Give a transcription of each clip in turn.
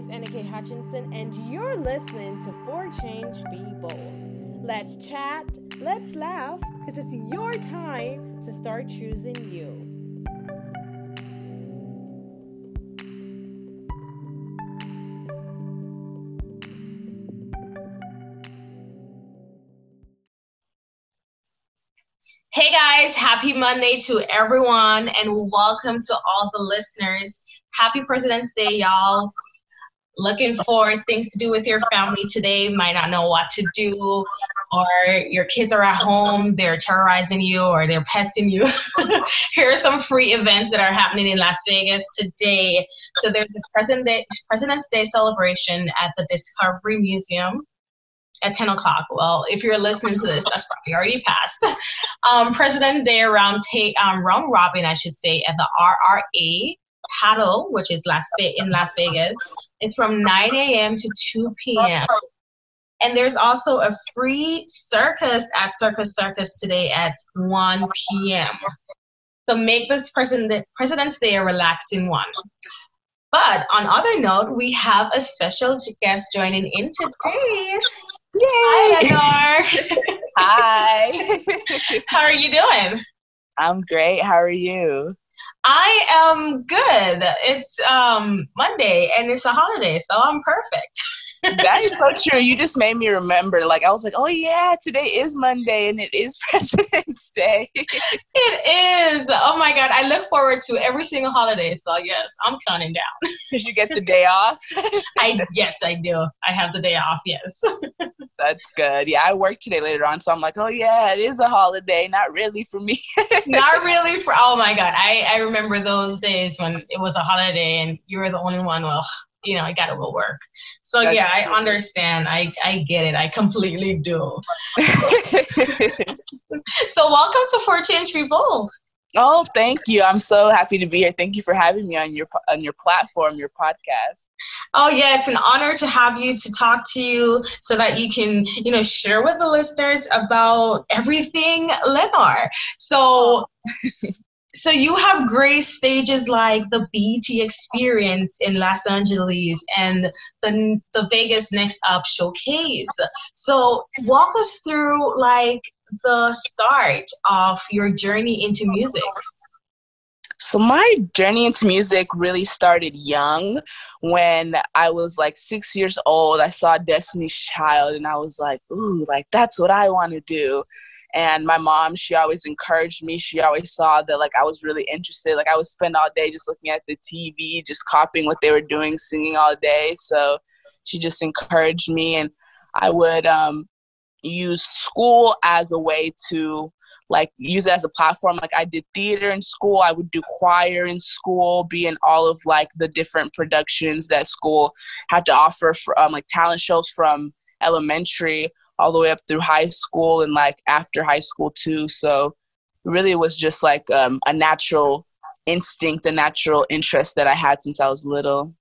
Is Annika Hutchinson, and you're listening to For Change Be Bold. Let's chat, let's laugh, because it's your time to start choosing you. Hey guys, happy Monday to everyone, and welcome to all the listeners. Happy President's Day, y'all. Looking for things to do with your family today, might not know what to do, or your kids are at home, they're terrorizing you, or they're pesting you. Here are some free events that are happening in Las Vegas today. So there's the President President's Day celebration at the Discovery Museum at 10 o'clock. Well, if you're listening to this, that's probably already passed. Um, President Day around ta- um, round robin, I should say, at the RRA paddle, which is Las Ve- in Las Vegas. It's from 9 a.m. to 2 p.m. And there's also a free circus at Circus Circus today at 1 p.m. So make this President President's Day a relaxing one. But on other note, we have a special guest joining in today. Yay! Hi. Hi. How are you doing? I'm great. How are you? I am good. It's um Monday and it's a holiday, so I'm perfect. that is so true. You just made me remember. Like I was like, oh yeah, today is Monday and it is President's Day. it is. Oh my god, I look forward to every single holiday. So yes, I'm counting down. Because you get the day off. I yes, I do. I have the day off. Yes. That's good. Yeah, I work today later on, so I'm like, oh yeah, it is a holiday. Not really for me. Not really for. Oh my god, I I remember those days when it was a holiday and you were the only one. Well, you know, I gotta go work. So That's yeah, I understand. I I get it. I completely do. so welcome to For Change Be Bold. Oh, thank you. I'm so happy to be here. Thank you for having me on your on your platform, your podcast. Oh yeah, it's an honor to have you to talk to you so that you can, you know, share with the listeners about everything Leonor. So so you have great stages like the BET Experience in Los Angeles and the the Vegas Next Up Showcase. So walk us through like the start of your journey into music. So my journey into music really started young. When I was like six years old, I saw Destiny's Child, and I was like, "Ooh, like that's what I want to do." And my mom, she always encouraged me. She always saw that like I was really interested. Like I would spend all day just looking at the TV, just copying what they were doing, singing all day. So she just encouraged me, and I would um, use school as a way to like use it as a platform like i did theater in school i would do choir in school be in all of like the different productions that school had to offer for um, like talent shows from elementary all the way up through high school and like after high school too. So really it was just like um, a natural instinct, a natural interest that I had since I was little.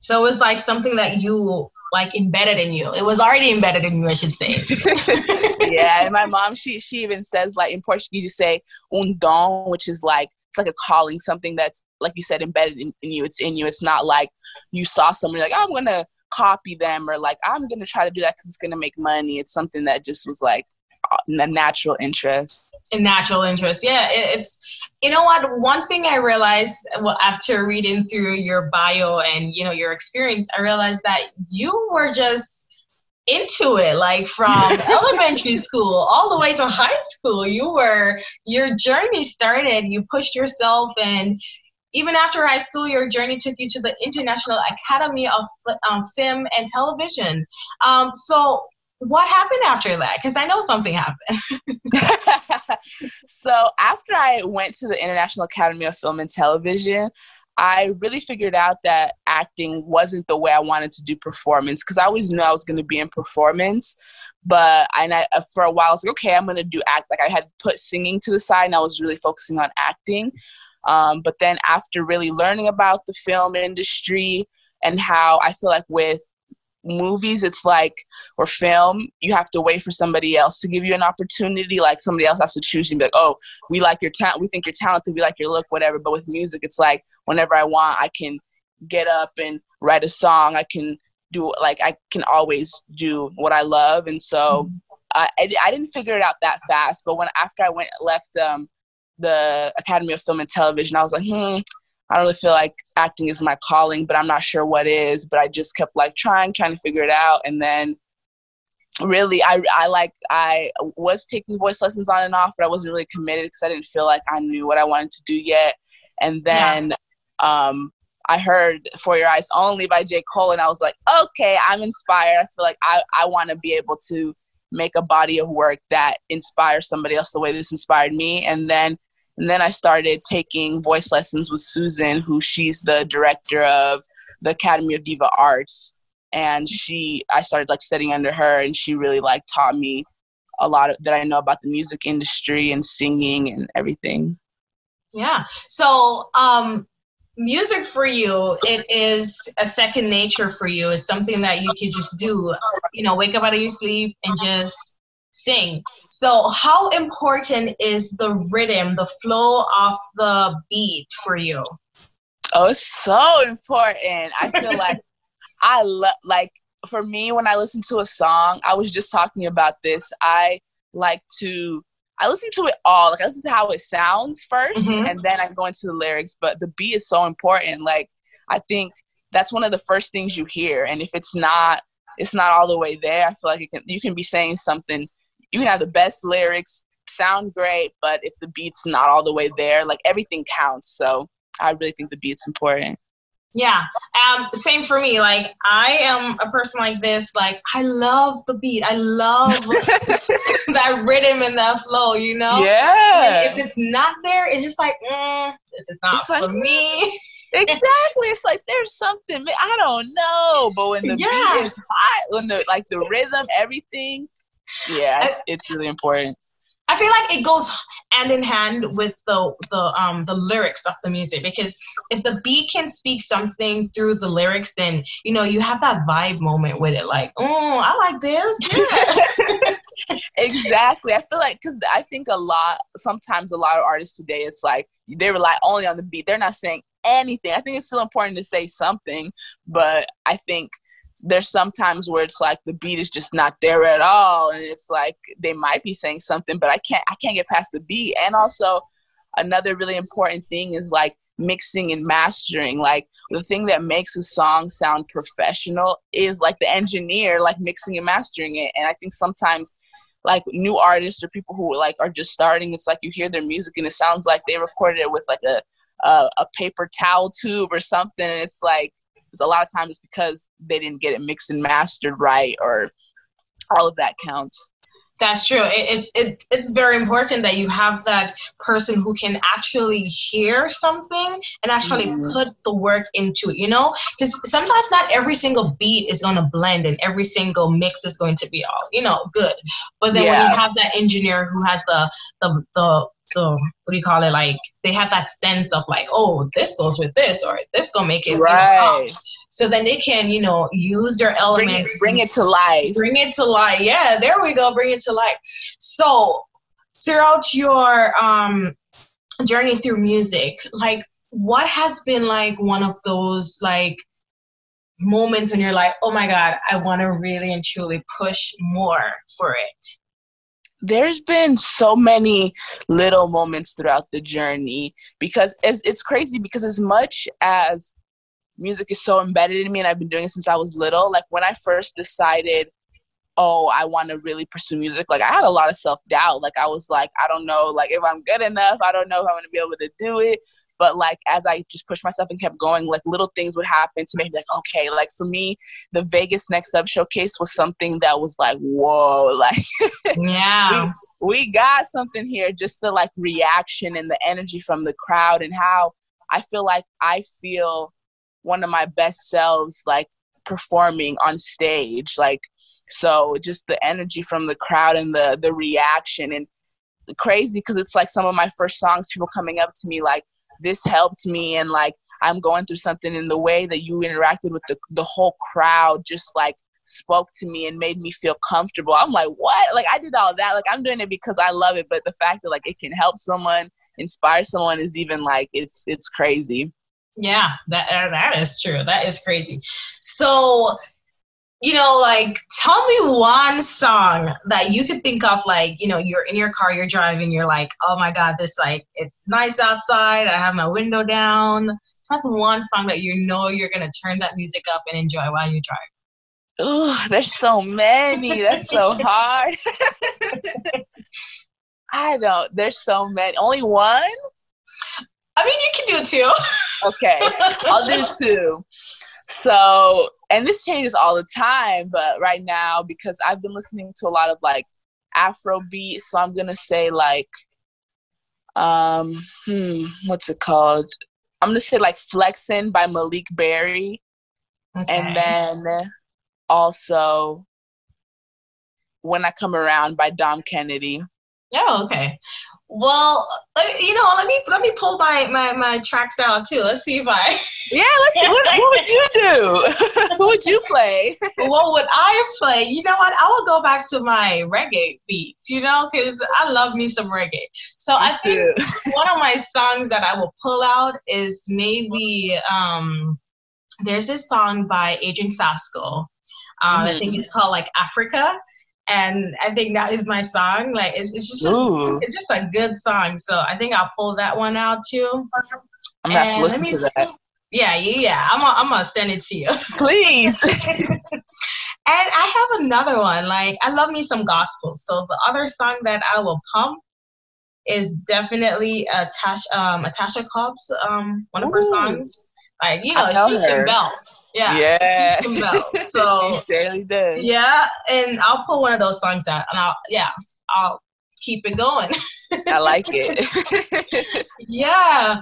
So it was like something that you like embedded in you. It was already embedded in you, I should say. yeah, and my mom, she she even says like in Portuguese, you say un dom, which is like it's like a calling, something that's like you said embedded in, in you. It's in you. It's not like you saw somebody like oh, I'm gonna copy them or like I'm gonna try to do that because it's gonna make money. It's something that just was like a natural interest. A natural interest, yeah. It, it's you know what. One thing I realized well after reading through your bio and you know your experience, I realized that you were just into it like from elementary school all the way to high school you were your journey started you pushed yourself and even after high school, your journey took you to the International Academy of um, Film and Television. Um, so, what happened after that? Because I know something happened. so, after I went to the International Academy of Film and Television, I really figured out that acting wasn't the way I wanted to do performance because I always knew I was going to be in performance. But and I, uh, for a while, I was like, okay, I'm to do act. Like I had put singing to the side and I was really focusing on acting. Um, but then after really learning about the film industry and how I feel like with movies it's like or film you have to wait for somebody else to give you an opportunity like somebody else has to choose you and be like oh we like your talent we think you're talented we like your look whatever but with music it's like whenever i want i can get up and write a song. I can do like I can always do what I love, and so mm-hmm. I, I didn't figure it out that fast. But when after I went left um, the Academy of Film and Television, I was like, hmm, I don't really feel like acting is my calling, but I'm not sure what is. But I just kept like trying, trying to figure it out, and then really I, I like i was taking voice lessons on and off but i wasn't really committed because i didn't feel like i knew what i wanted to do yet and then yeah. um, i heard for your eyes only by j. Cole and i was like okay i'm inspired. I feel like i, I want to be able to make a body of work that inspires somebody else the way this inspired me. And then and then i started taking voice lessons with susan who she's the director of the academy of diva arts. And she i started like studying under her and she really like taught me a lot of, that i know about the music industry and singing and everything. Yeah. So um music for you it is a second nature for you. It's something that you can just do. You know wake up out of your sleep and just sing. So how important is the rhythm the flow of the beat for you? Oh it's so important. I feel like I love like for me when I listen to a song, I was just talking about this. I like to I listen to it all. Like I listen to how it sounds 1st mm-hmm. and then I go into the lyrics. But the beat is so important. Like I think that's one of the first things you hear. And if it's not it's not all the way there, I feel like can, you can be saying something. You can have the best lyrics, sound great, but if the beat's not all the way there, like everything counts. So I really think the beat's important. Yeah. Um, same for me. Like I am a person like this. Like I love the beat. I love that rhythm and that flow, you know? Yeah. if it's not there, it's just like, mm, this is not it's for like, me. exactly. It's like there's something I don't know. But when the yeah. beat is hot, when the like the rhythm, everything, yeah, it's really important. I feel like it goes hand in hand with the the um the lyrics of the music because if the beat can speak something through the lyrics, then you know you have that vibe moment with it. Like, oh, I like this. Yeah. exactly. I feel like because I think a lot sometimes a lot of artists today it's like they rely only on the beat. They're not saying anything. I think it's still important to say something, but I think there's sometimes where it's like the beat is just not there at all and it's like they might be saying something but i can't i can't get past the beat. And also another really important thing is like mixing and mastering. Like the thing that makes a song sound professional is like the engineer like mixing and mastering it. And i think sometimes like new artists or people who like are just starting it's like you hear their music and it sounds like they recorded it with like a a, a paper towel tube or something and it's like a lot of times it's because they didn't get it mixed and mastered right or all of that counts that's true it, it's it, it's very important that you have that person who can actually hear something and actually mm. put the work into it you know because sometimes not every single beat is going to blend and every single mix is going to be all you know good but then yeah. when you have that engineer who has the the the the what do you call it? Like they have that sense of like, oh, this goes with this, or this gonna make it right. You know, so then they can, you know, use their elements, bring it, bring it to life, bring it to life. Yeah, there we go, bring it to life. So throughout your um journey through music, like what has been like one of those like moments when you're like, oh my god, I want to really and truly push more for it? There's been so many little moments throughout the journey because it's, it's crazy because as much as music is so embedded in me and I've been doing it since I was little, like when I first decided oh, I want to really pursue music. Like I had a lot of self doubt. Like I was like, I don't know, like if I'm good enough, I don't know if I'm gonna be able to do it. But like as I just pushed myself and kept going, like little things would happen to make me like, okay, like for me, the Vegas Next Up showcase was something that was like, whoa, like yeah. we, we got something here. Just the like reaction and the energy from the crowd and how I feel like I feel one of my best selves like performing on stage. Like so just the energy from the crowd and the the reaction and crazy because it's like some of my first songs, people coming up to me like, this helped me and like I'm going through something in the way that you interacted with the the whole crowd just like spoke to me and made me feel comfortable. I'm like, what? Like I did all that. Like I'm doing it because I love it, but the fact that like it can help someone, inspire someone is even like it's it's crazy. Yeah, that uh, that is true. That is crazy. So, you know, like tell me one song that you could think of like, you know, you're in your car, you're driving, you're like, "Oh my god, this like it's nice outside. I have my window down." That's one song that you know you're going to turn that music up and enjoy while you drive. Oh, there's so many. That's so hard. I don't. There's so many. Only one? I mean, you can do two. okay, I'll do two. So, and this changes all the time, but right now, because I've been listening to a lot of like Afro beats, so I'm gonna say like, um, hmm, what's it called? I'm gonna say like "Flexin" by Malik Berry, okay. and then also "When I Come Around" by Dom Kennedy. Oh, okay. Well, you know, let me let me pull my, my my tracks out too. Let's see if I. Yeah, let's see. What, what would you do? what would you play? what would I play? You know what? I will go back to my reggae beats. You know, because I love me some reggae. So me I think one of my songs that I will pull out is maybe um, there's this song by Adrian Sasco. Um, mm-hmm. I think it's called like Africa and I think that is my song. Like it's, it's just it's just a good song. So I think I'll pull that one out too. I'm gonna to listen to that. Yeah, yeah, yeah. I'm gonna, I'm gonna send it to you. Please. and I have another one. Like I love me some gospel. So the other song that I will pump is definitely a Tash um a Tasha Cobbs um one of her songs. Like you know she her. can belt. Yeah. Yeah. So. Yeah, and I'll pull one of those songs out, and I'll yeah, I'll keep it going. I like it. yeah.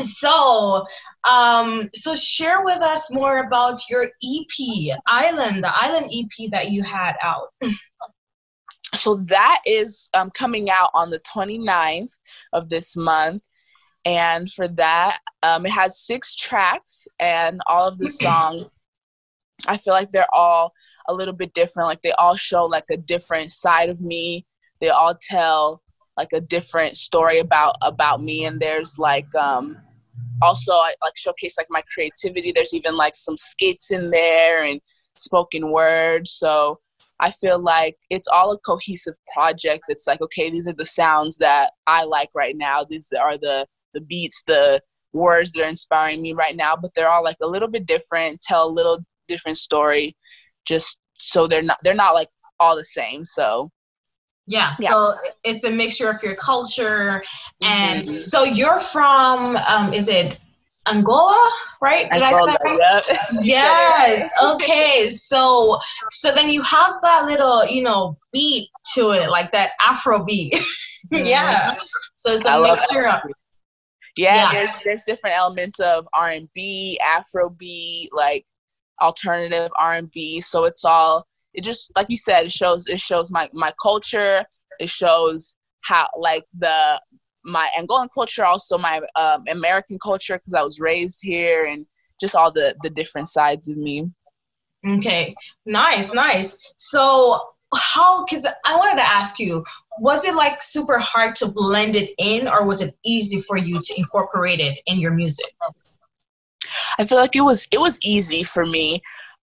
So, um, so share with us more about your EP, Island, the Island EP that you had out. So that is um, coming out on the 29th of this month and for that um, it has six tracks and all of the songs i feel like they're all a little bit different. Like they all show like a different side of me. They all tell like a different story about about me. And there's like um also I like showcase like my creativity. There's even like some skits in there and spoken word so I feel like it's all a cohesive project. That's like, okay, these are the sounds that I like right now. These are the the beats, the words that are inspiring me right now, but they're all like a little bit different, tell a little different story, just so they're not they're not like all the same. So yeah, yeah. so it's a mixture of your culture and mm-hmm. so you're from um is it Angola, right? Did Angola, I say right? Yes. okay. So so then you have that little, you know, beat to it, like that Afro beat. Mm-hmm. yeah. So it's a I mixture of yeah, yeah, there's there's different elements of R and B, Afro beat, like alternative R and B. So it's all it just like you said, it shows it shows my my culture. It shows how like the my Angolan culture, also my um, American culture because I was raised here, and just all the the different sides of me. Okay, nice, nice. So how because i wanted to ask you was it like super hard to blend it in or was it easy for you to incorporate it in your music? I feel like it was it was easy for me.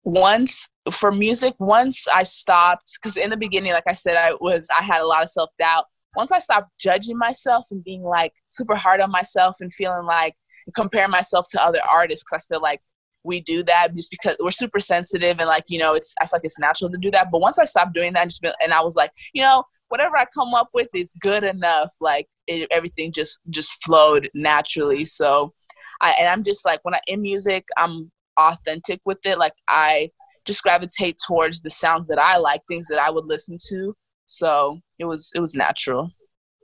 Once for music once i stopped because in the beginning like i said i was i had a lot of self-doubt. Once i stopped judging myself and being like super hard on myself and feeling like comparing myself to other artists because i feel like we do that just because we're super sensitive and like you know it's I feel like it's natural to do that. But once I stopped doing that, just been, and I was like, you know, whatever I come up with is good enough. Like it, everything just just flowed naturally. So, I and I'm just like when I in music, I'm authentic with it. Like I just gravitate towards the sounds that I like, things that I would listen to. So it was it was natural.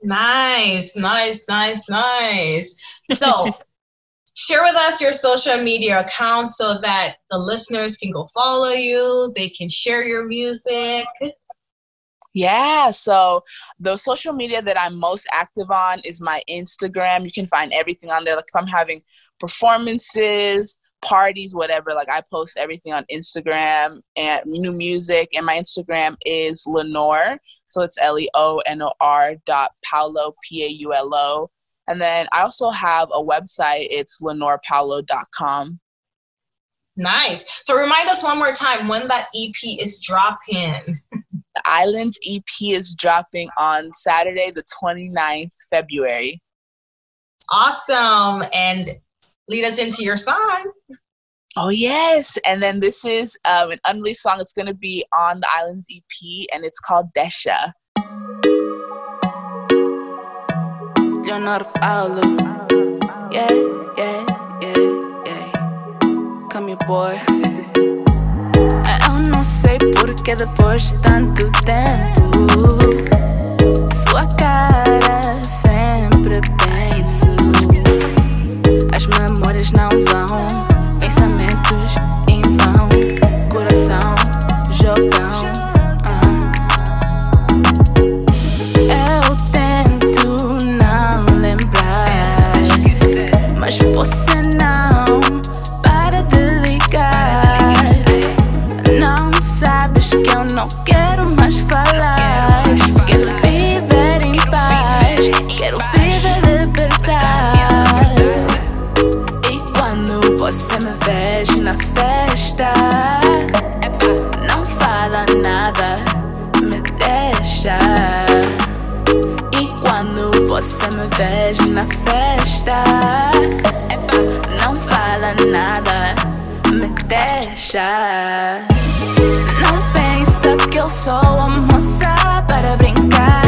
Nice, nice, nice, nice. So share with us your social media accounts so that the listeners can go follow you, they can share your music. Yeah, so the social media that I'm most active on is my Instagram. You can find everything on there. Like if I'm having performances, parties, whatever, like I post everything on Instagram and new music. And my Instagram is Leonor. So it's L E O N O R dot Paulo, P A U L O. And then I also have a website. It's leonorpaulo.com. Nice. So remind us one more time when that EP is dropping. The Islands EP is dropping on Saturday, the 29th February. Awesome. And lead us into your song. Oh yes, and then this is um, an unreleased song. It's gonna be on the Islands EP, and it's called Deixa. Leonardo Paulo, yeah, yeah, yeah, yeah. Come boy. Eu não sei porque depois de tanto tempo, sua cara sempre penso. As memórias não vão pensamentos em vão, coração mas você deixa. Não pensa que eu sou a moça para brincar.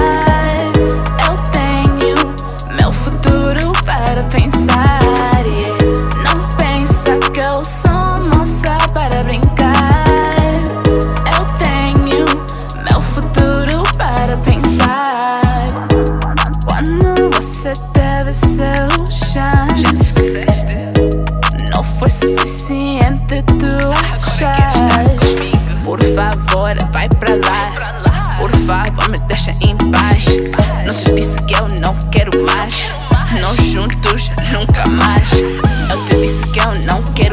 Nunca mais. Eu te disse que eu não quero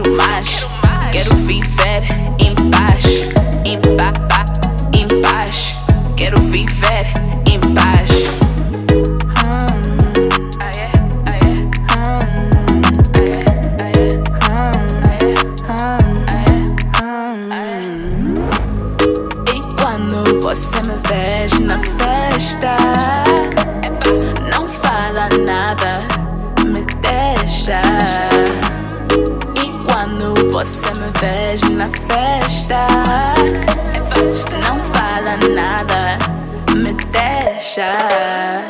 deixa.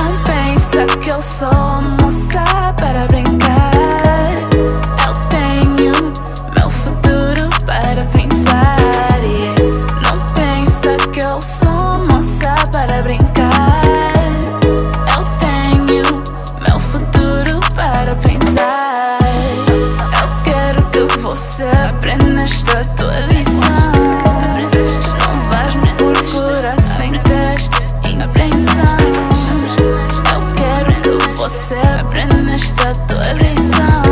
Não pensa que eu sou esta tu eleição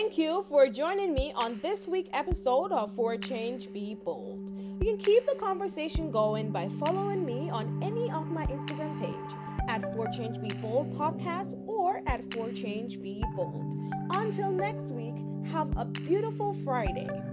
Thank you for joining me on this week's episode of For Change Be Bold. You can keep the conversation going by following me on any of my Instagram page at For Change Be Bold podcast or at For Change Be Bold. Until next week, have a beautiful Friday.